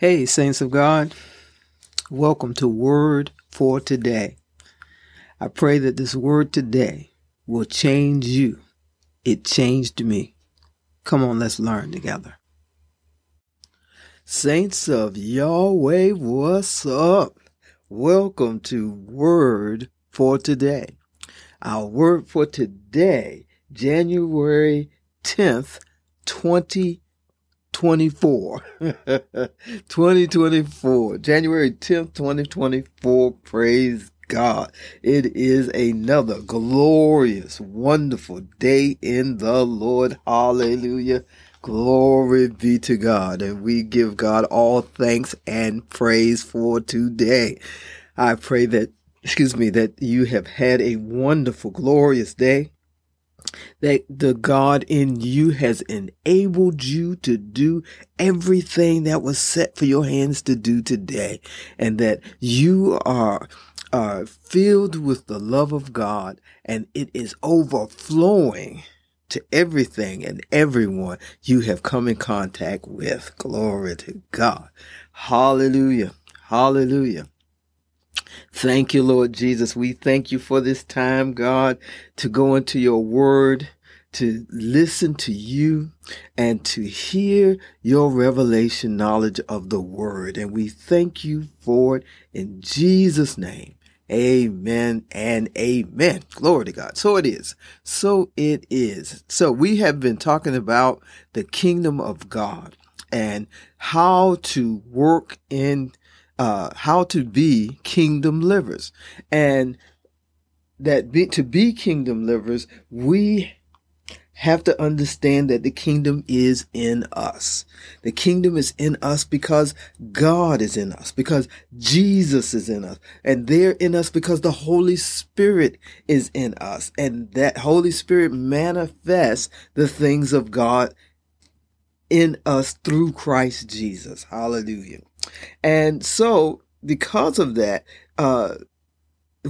Hey, saints of God, welcome to Word for Today. I pray that this word today will change you. It changed me. Come on, let's learn together. Saints of Yahweh, what's up? Welcome to Word for Today. Our word for today, January 10th, 2020. 2024. 2024. January 10th, 2024. Praise God. It is another glorious, wonderful day in the Lord. Hallelujah. Glory be to God. And we give God all thanks and praise for today. I pray that, excuse me, that you have had a wonderful, glorious day that the God in you has enabled you to do everything that was set for your hands to do today, and that you are are filled with the love of God, and it is overflowing to everything and everyone you have come in contact with. Glory to God. Hallelujah. Hallelujah. Thank you, Lord Jesus. We thank you for this time, God, to go into your word, to listen to you, and to hear your revelation knowledge of the word. And we thank you for it in Jesus' name. Amen and amen. Glory to God. So it is. So it is. So we have been talking about the kingdom of God and how to work in uh, how to be kingdom livers. And that be, to be kingdom livers, we have to understand that the kingdom is in us. The kingdom is in us because God is in us, because Jesus is in us, and they're in us because the Holy Spirit is in us, and that Holy Spirit manifests the things of God in us through Christ Jesus. Hallelujah. And so, because of that, uh,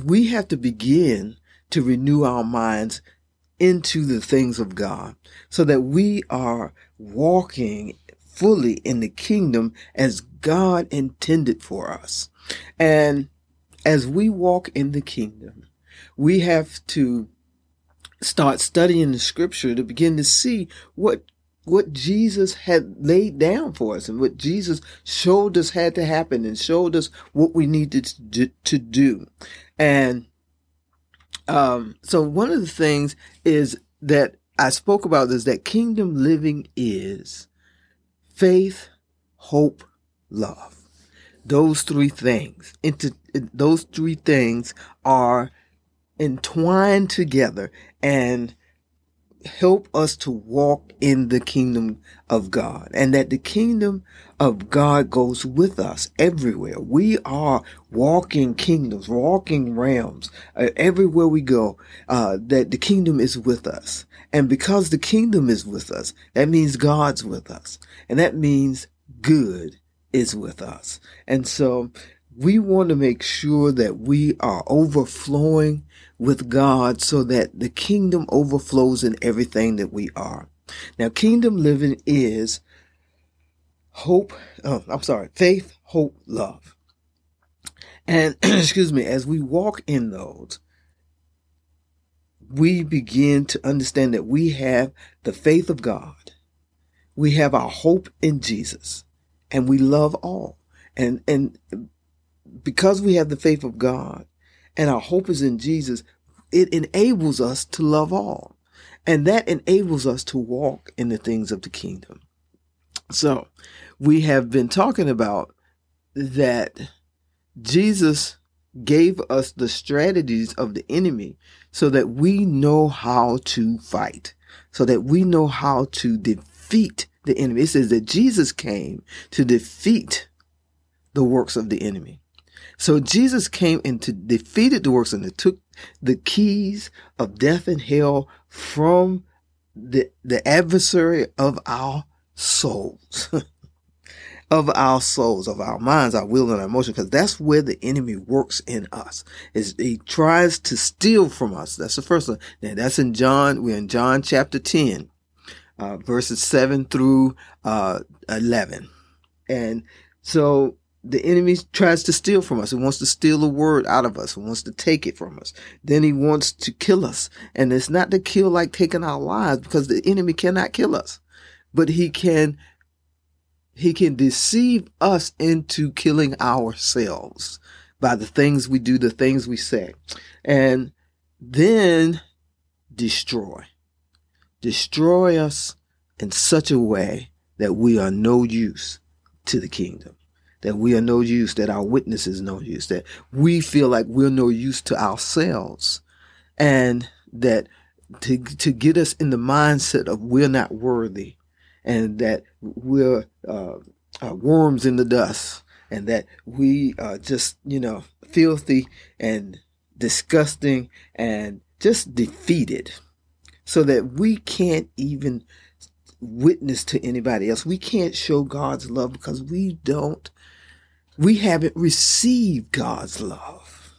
we have to begin to renew our minds into the things of God so that we are walking fully in the kingdom as God intended for us. And as we walk in the kingdom, we have to start studying the scripture to begin to see what what Jesus had laid down for us and what Jesus showed us had to happen and showed us what we needed to do. And um, so one of the things is that I spoke about is that kingdom living is faith, hope, love. Those three things, into those three things are entwined together and help us to walk in the kingdom of God and that the kingdom of God goes with us everywhere. We are walking kingdoms, walking realms uh, everywhere we go, uh, that the kingdom is with us. And because the kingdom is with us, that means God's with us. And that means good is with us. And so we want to make sure that we are overflowing with God so that the kingdom overflows in everything that we are. Now, kingdom living is hope, oh, I'm sorry, faith, hope, love. And excuse me, as we walk in those, we begin to understand that we have the faith of God. We have our hope in Jesus and we love all. And, and because we have the faith of God and our hope is in Jesus, it enables us to love all. And that enables us to walk in the things of the kingdom. So we have been talking about that Jesus gave us the strategies of the enemy so that we know how to fight, so that we know how to defeat the enemy. It says that Jesus came to defeat the works of the enemy. So Jesus came and to defeated the works and it took the keys of death and hell from the, the adversary of our souls. of our souls, of our minds, our will, and our emotion, because that's where the enemy works in us. Is he tries to steal from us. That's the first one. Now that's in John. We're in John chapter ten, uh, verses seven through uh, eleven, and So the enemy tries to steal from us. He wants to steal the word out of us. He wants to take it from us. Then he wants to kill us. And it's not to kill like taking our lives because the enemy cannot kill us, but he can, he can deceive us into killing ourselves by the things we do, the things we say, and then destroy, destroy us in such a way that we are no use to the kingdom that we are no use, that our witness is no use, that we feel like we're no use to ourselves, and that to to get us in the mindset of we're not worthy, and that we're uh, uh, worms in the dust, and that we are just you know filthy and disgusting and just defeated, so that we can't even witness to anybody else. We can't show God's love because we don't we haven't received God's love.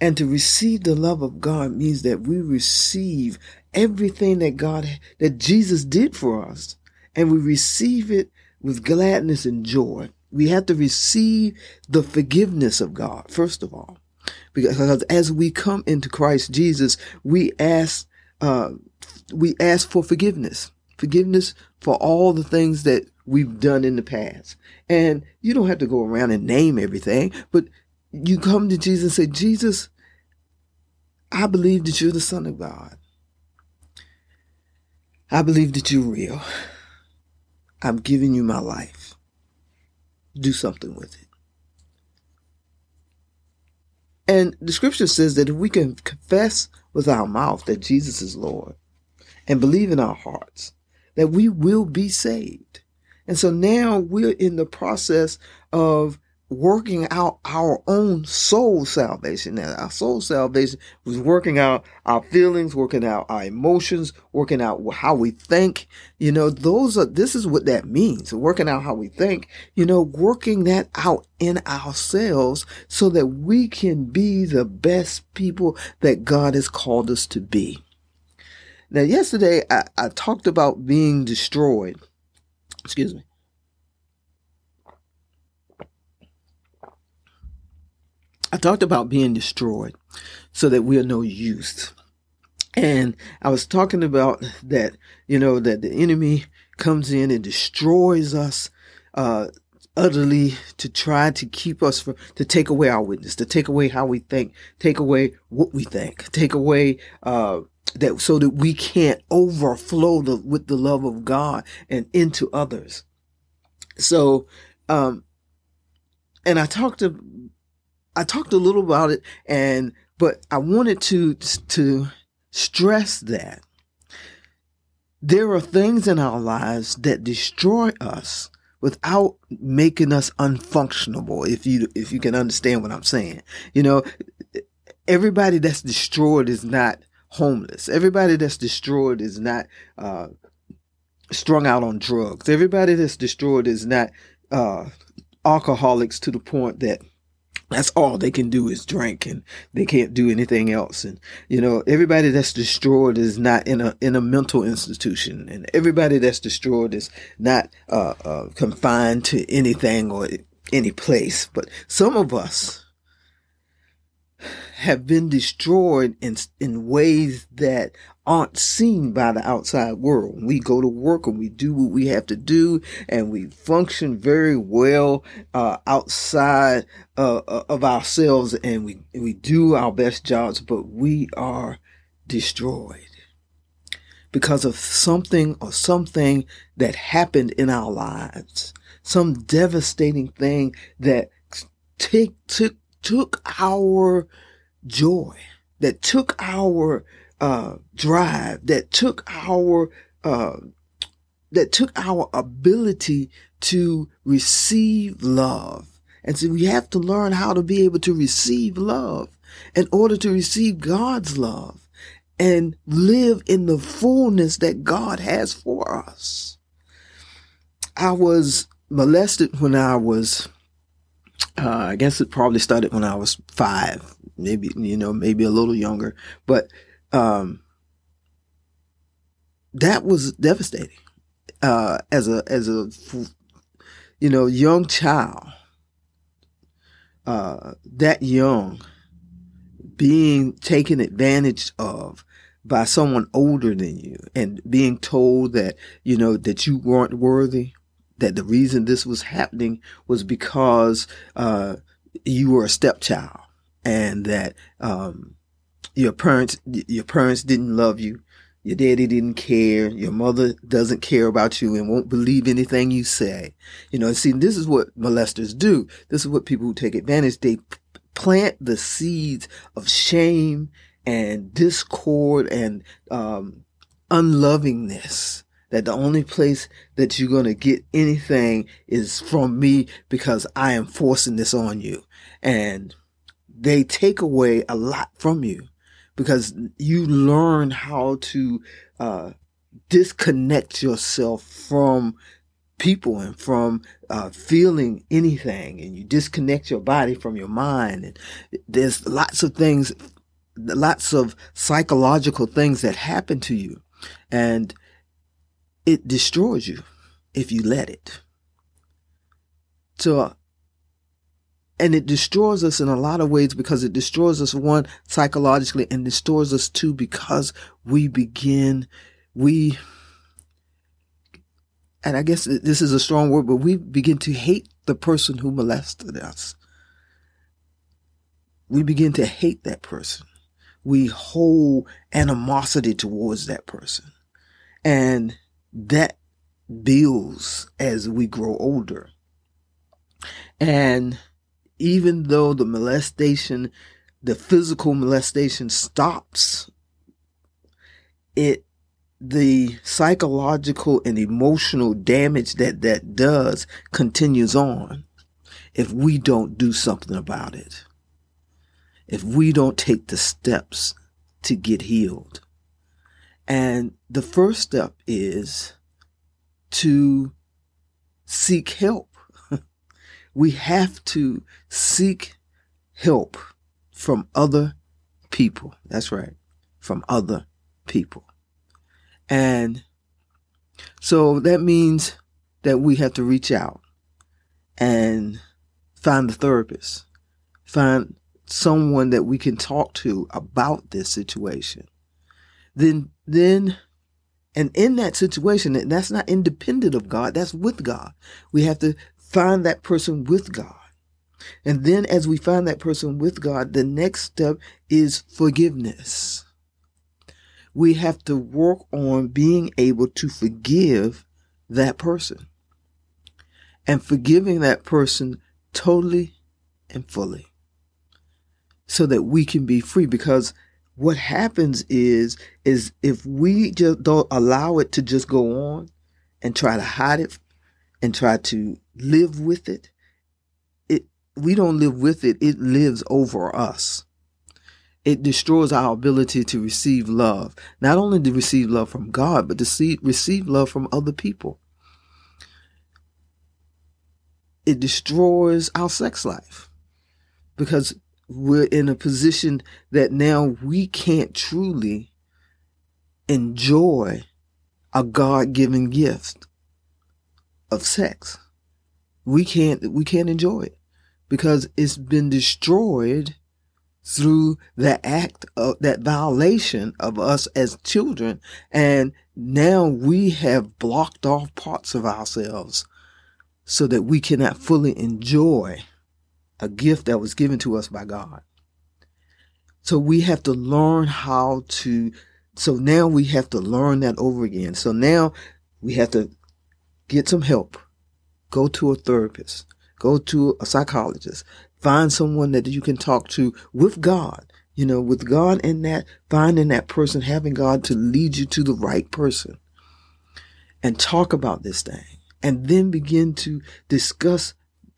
And to receive the love of God means that we receive everything that God, that Jesus did for us. And we receive it with gladness and joy. We have to receive the forgiveness of God, first of all. Because as we come into Christ Jesus, we ask, uh, we ask for forgiveness. Forgiveness for all the things that we've done in the past. And you don't have to go around and name everything, but you come to Jesus and say, Jesus, I believe that you're the Son of God. I believe that you're real. I'm giving you my life. Do something with it. And the scripture says that if we can confess with our mouth that Jesus is Lord and believe in our hearts that we will be saved. And so now we're in the process of working out our own soul salvation. Now, our soul salvation was working out our feelings, working out our emotions, working out how we think. You know, those are, this is what that means. Working out how we think, you know, working that out in ourselves so that we can be the best people that God has called us to be. Now, yesterday I, I talked about being destroyed. Excuse me. I talked about being destroyed so that we are no use. And I was talking about that, you know, that the enemy comes in and destroys us, uh, utterly to try to keep us from, to take away our witness, to take away how we think, take away what we think, take away, uh, that so that we can't overflow the, with the love of God and into others. So, um, and I talked to, I talked a little about it and, but I wanted to, to stress that there are things in our lives that destroy us without making us unfunctionable. If you, if you can understand what I'm saying, you know, everybody that's destroyed is not homeless. Everybody that's destroyed is not uh, strung out on drugs. Everybody that's destroyed is not uh, alcoholics to the point that that's all they can do is drink and they can't do anything else and you know everybody that's destroyed is not in a in a mental institution and everybody that's destroyed is not uh, uh, confined to anything or any place but some of us have been destroyed in, in ways that aren't seen by the outside world. We go to work and we do what we have to do and we function very well, uh, outside, uh, uh of ourselves and we, we do our best jobs, but we are destroyed because of something or something that happened in our lives. Some devastating thing that take, took, took our joy, that took our uh, drive, that took our uh, that took our ability to receive love. And so we have to learn how to be able to receive love in order to receive God's love and live in the fullness that God has for us. I was molested when I was, uh, I guess it probably started when I was five, maybe you know maybe a little younger, but um, that was devastating. Uh, as a as a you know, young child, uh, that young, being taken advantage of by someone older than you and being told that, you know, that you weren't worthy, that the reason this was happening was because, uh, you were a stepchild and that, um, your parents, your parents didn't love you. Your daddy didn't care. Your mother doesn't care about you and won't believe anything you say. You know, see, this is what molesters do. This is what people who take advantage. They plant the seeds of shame and discord and um, unlovingness. That the only place that you're going to get anything is from me because I am forcing this on you. And they take away a lot from you because you learn how to uh, disconnect yourself from people and from uh, feeling anything. And you disconnect your body from your mind. And there's lots of things lots of psychological things that happen to you. And it destroys you if you let it. So and it destroys us in a lot of ways because it destroys us one psychologically and destroys us two because we begin we and I guess this is a strong word, but we begin to hate the person who molested us. We begin to hate that person. We hold animosity towards that person. And that builds as we grow older. And even though the molestation, the physical molestation stops, it the psychological and emotional damage that that does continues on if we don't do something about it. If we don't take the steps to get healed. And the first step is to seek help. We have to seek help from other people. That's right. From other people. And so that means that we have to reach out and find the therapist, find someone that we can talk to about this situation. Then, then, and in that situation, that's not independent of God, that's with God. We have to find that person with God. And then as we find that person with God, the next step is forgiveness we have to work on being able to forgive that person and forgiving that person totally and fully so that we can be free because what happens is is if we just don't allow it to just go on and try to hide it and try to live with it it we don't live with it it lives over us it destroys our ability to receive love. Not only to receive love from God, but to see, receive love from other people. It destroys our sex life because we're in a position that now we can't truly enjoy a God given gift of sex. We can't, we can't enjoy it because it's been destroyed through the act of that violation of us as children. And now we have blocked off parts of ourselves so that we cannot fully enjoy a gift that was given to us by God. So we have to learn how to, so now we have to learn that over again. So now we have to get some help, go to a therapist, go to a psychologist, Find someone that you can talk to with God. You know, with God in that, finding that person, having God to lead you to the right person. And talk about this thing. And then begin to discuss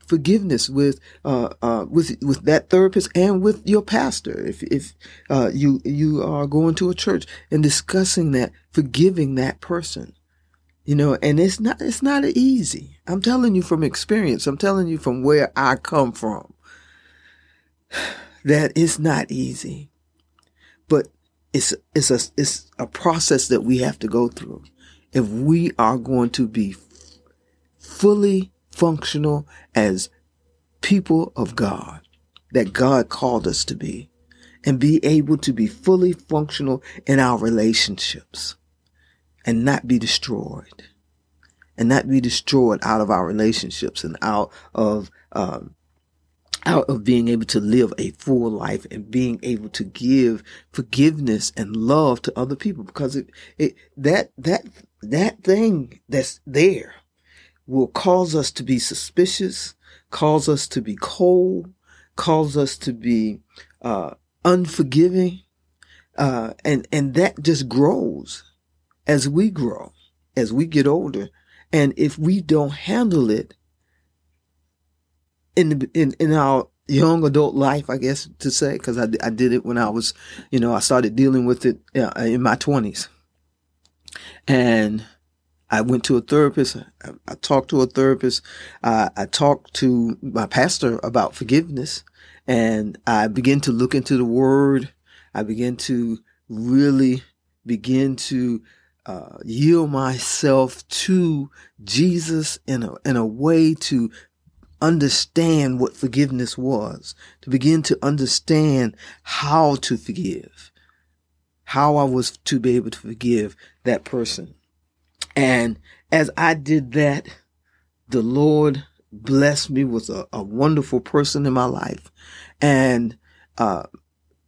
forgiveness with uh, uh, with with that therapist and with your pastor. If if uh, you you are going to a church and discussing that forgiving that person you know and it's not it's not easy. I'm telling you from experience. I'm telling you from where i come from. That it's not easy, but it's it's a it's a process that we have to go through. If we are going to be fully functional as people of God that God called us to be and be able to be fully functional in our relationships and not be destroyed and not be destroyed out of our relationships and out of um, out of being able to live a full life and being able to give forgiveness and love to other people because it, it that that that thing that's there will cause us to be suspicious cause us to be cold cause us to be uh, unforgiving uh, and and that just grows as we grow as we get older and if we don't handle it in the, in in our young adult life, I guess to say, because I, I did it when I was, you know, I started dealing with it uh, in my twenties, and I went to a therapist. I, I talked to a therapist. Uh, I talked to my pastor about forgiveness, and I began to look into the Word. I began to really begin to uh, yield myself to Jesus in a in a way to understand what forgiveness was, to begin to understand how to forgive, how I was to be able to forgive that person. And as I did that, the Lord blessed me with a, a wonderful person in my life. And, uh,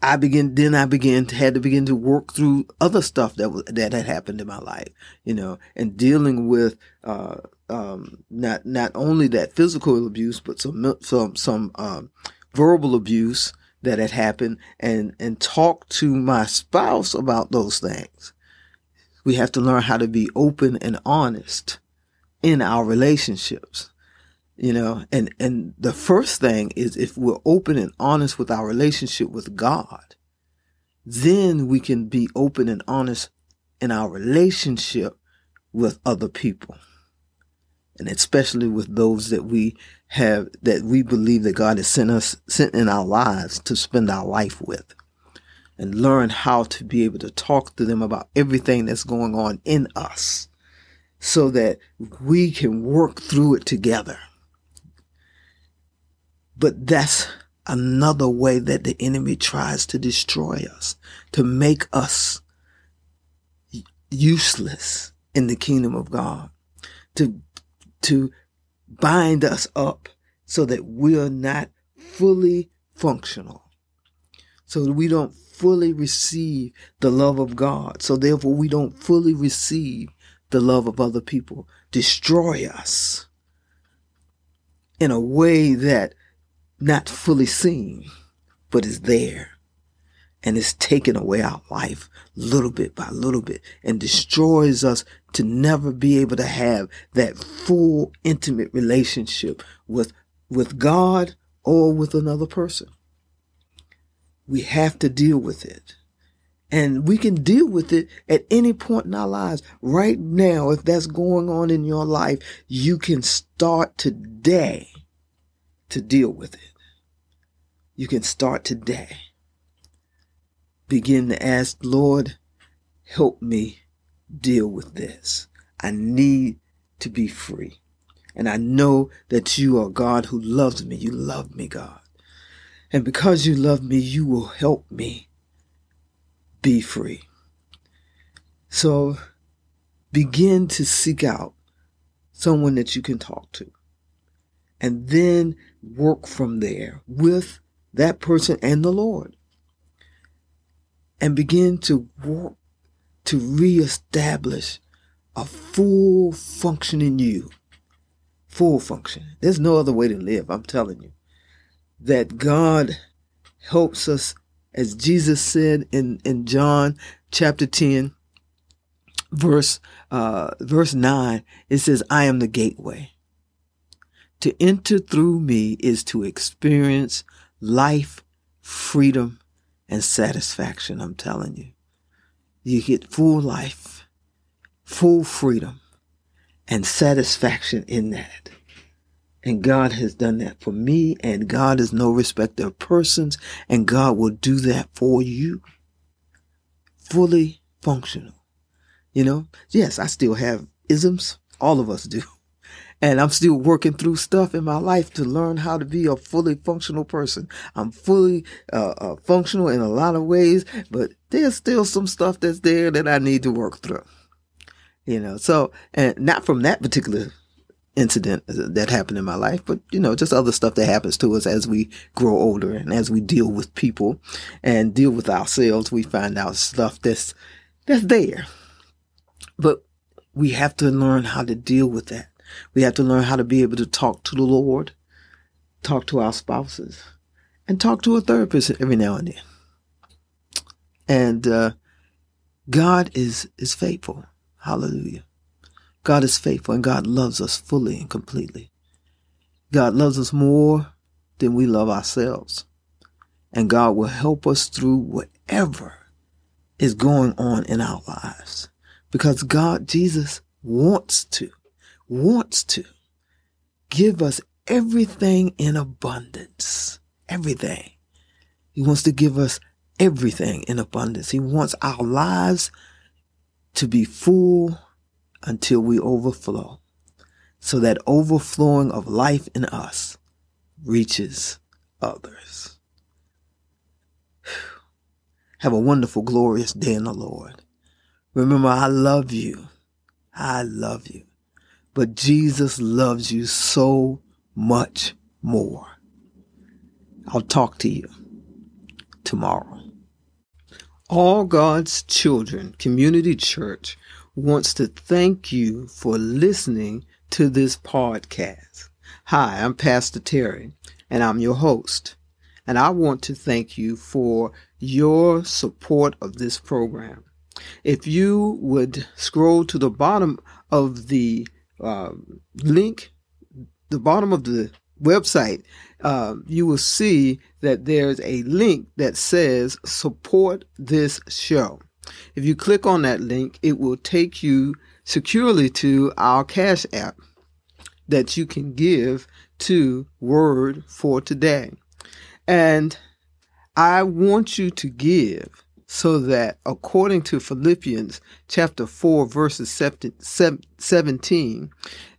I began, then I began to, had to begin to work through other stuff that was, that had happened in my life, you know, and dealing with, uh, um, not, not only that physical abuse, but some, some, some, um, verbal abuse that had happened and, and talk to my spouse about those things. We have to learn how to be open and honest in our relationships you know and and the first thing is if we're open and honest with our relationship with god then we can be open and honest in our relationship with other people. And especially with those that we have that we believe that god has sent us sent in our lives to spend our life with and learn how to be able to talk to them about everything that's going on in us so that we can work through it together but that's another way that the enemy tries to destroy us, to make us useless in the kingdom of God, to, to bind us up so that we're not fully functional, so that we don't fully receive the love of God. So therefore we don't fully receive the love of other people. Destroy us in a way that not fully seen, but is there. And it's taking away our life little bit by little bit and destroys us to never be able to have that full intimate relationship with, with God or with another person. We have to deal with it. And we can deal with it at any point in our lives. Right now, if that's going on in your life, you can start today to deal with it. You can start today. Begin to ask, Lord, help me deal with this. I need to be free. And I know that you are God who loves me. You love me, God. And because you love me, you will help me be free. So begin to seek out someone that you can talk to and then work from there with that person and the Lord and begin to work to reestablish a full function in you. Full function. There's no other way to live, I'm telling you. That God helps us, as Jesus said in, in John chapter 10, verse, uh, verse 9, it says, I am the gateway. To enter through me is to experience life, freedom, and satisfaction. I'm telling you. You get full life, full freedom, and satisfaction in that. And God has done that for me, and God is no respecter of persons, and God will do that for you. Fully functional. You know, yes, I still have isms. All of us do. And I'm still working through stuff in my life to learn how to be a fully functional person. I'm fully uh, uh, functional in a lot of ways, but there's still some stuff that's there that I need to work through. You know, so, and not from that particular incident that happened in my life, but you know, just other stuff that happens to us as we grow older and as we deal with people and deal with ourselves, we find out stuff that's, that's there. But we have to learn how to deal with that. We have to learn how to be able to talk to the Lord, talk to our spouses, and talk to a therapist every now and then. And uh, God is is faithful. Hallelujah. God is faithful and God loves us fully and completely. God loves us more than we love ourselves. And God will help us through whatever is going on in our lives. Because God, Jesus, wants to, wants to give us everything in abundance. Everything. He wants to give us everything in abundance. He wants our lives to be full until we overflow. So that overflowing of life in us reaches others. Have a wonderful, glorious day in the Lord. Remember, I love you. I love you. But Jesus loves you so much more. I'll talk to you tomorrow. All God's Children Community Church wants to thank you for listening to this podcast. Hi, I'm Pastor Terry, and I'm your host. And I want to thank you for your support of this program. If you would scroll to the bottom of the uh, link, the bottom of the website, uh, you will see that there's a link that says support this show. If you click on that link, it will take you securely to our Cash App that you can give to Word for Today. And I want you to give so that according to Philippians chapter 4 verses 17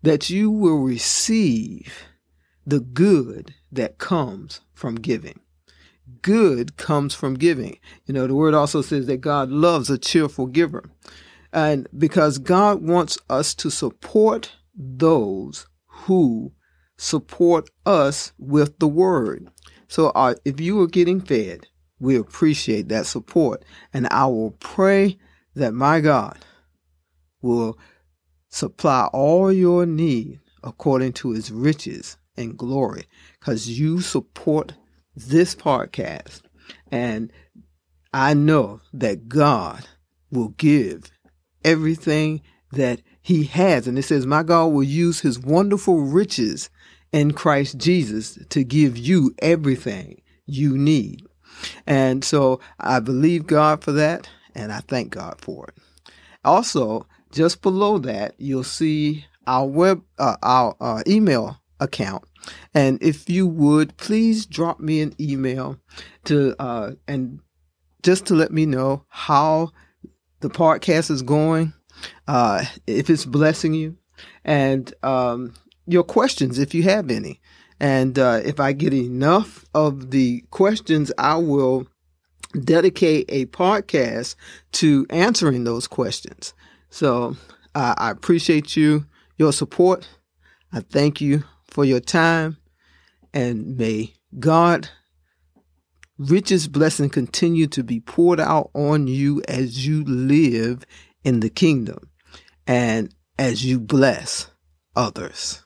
that you will receive the good that comes from giving good comes from giving. You know, the word also says that God loves a cheerful giver. And because God wants us to support those who support us with the word. So uh, if you are getting fed, we appreciate that support. And I will pray that my God will supply all your need according to his riches and glory because you support this podcast. And I know that God will give everything that he has. And it says, My God will use his wonderful riches in Christ Jesus to give you everything you need. And so I believe God for that, and I thank God for it. Also, just below that, you'll see our web, uh, our uh, email account. And if you would please drop me an email to uh, and just to let me know how the podcast is going, uh, if it's blessing you, and um, your questions if you have any. And uh, if I get enough of the questions, I will dedicate a podcast to answering those questions. So uh, I appreciate you, your support. I thank you for your time, and may God richest blessing continue to be poured out on you as you live in the kingdom and as you bless others.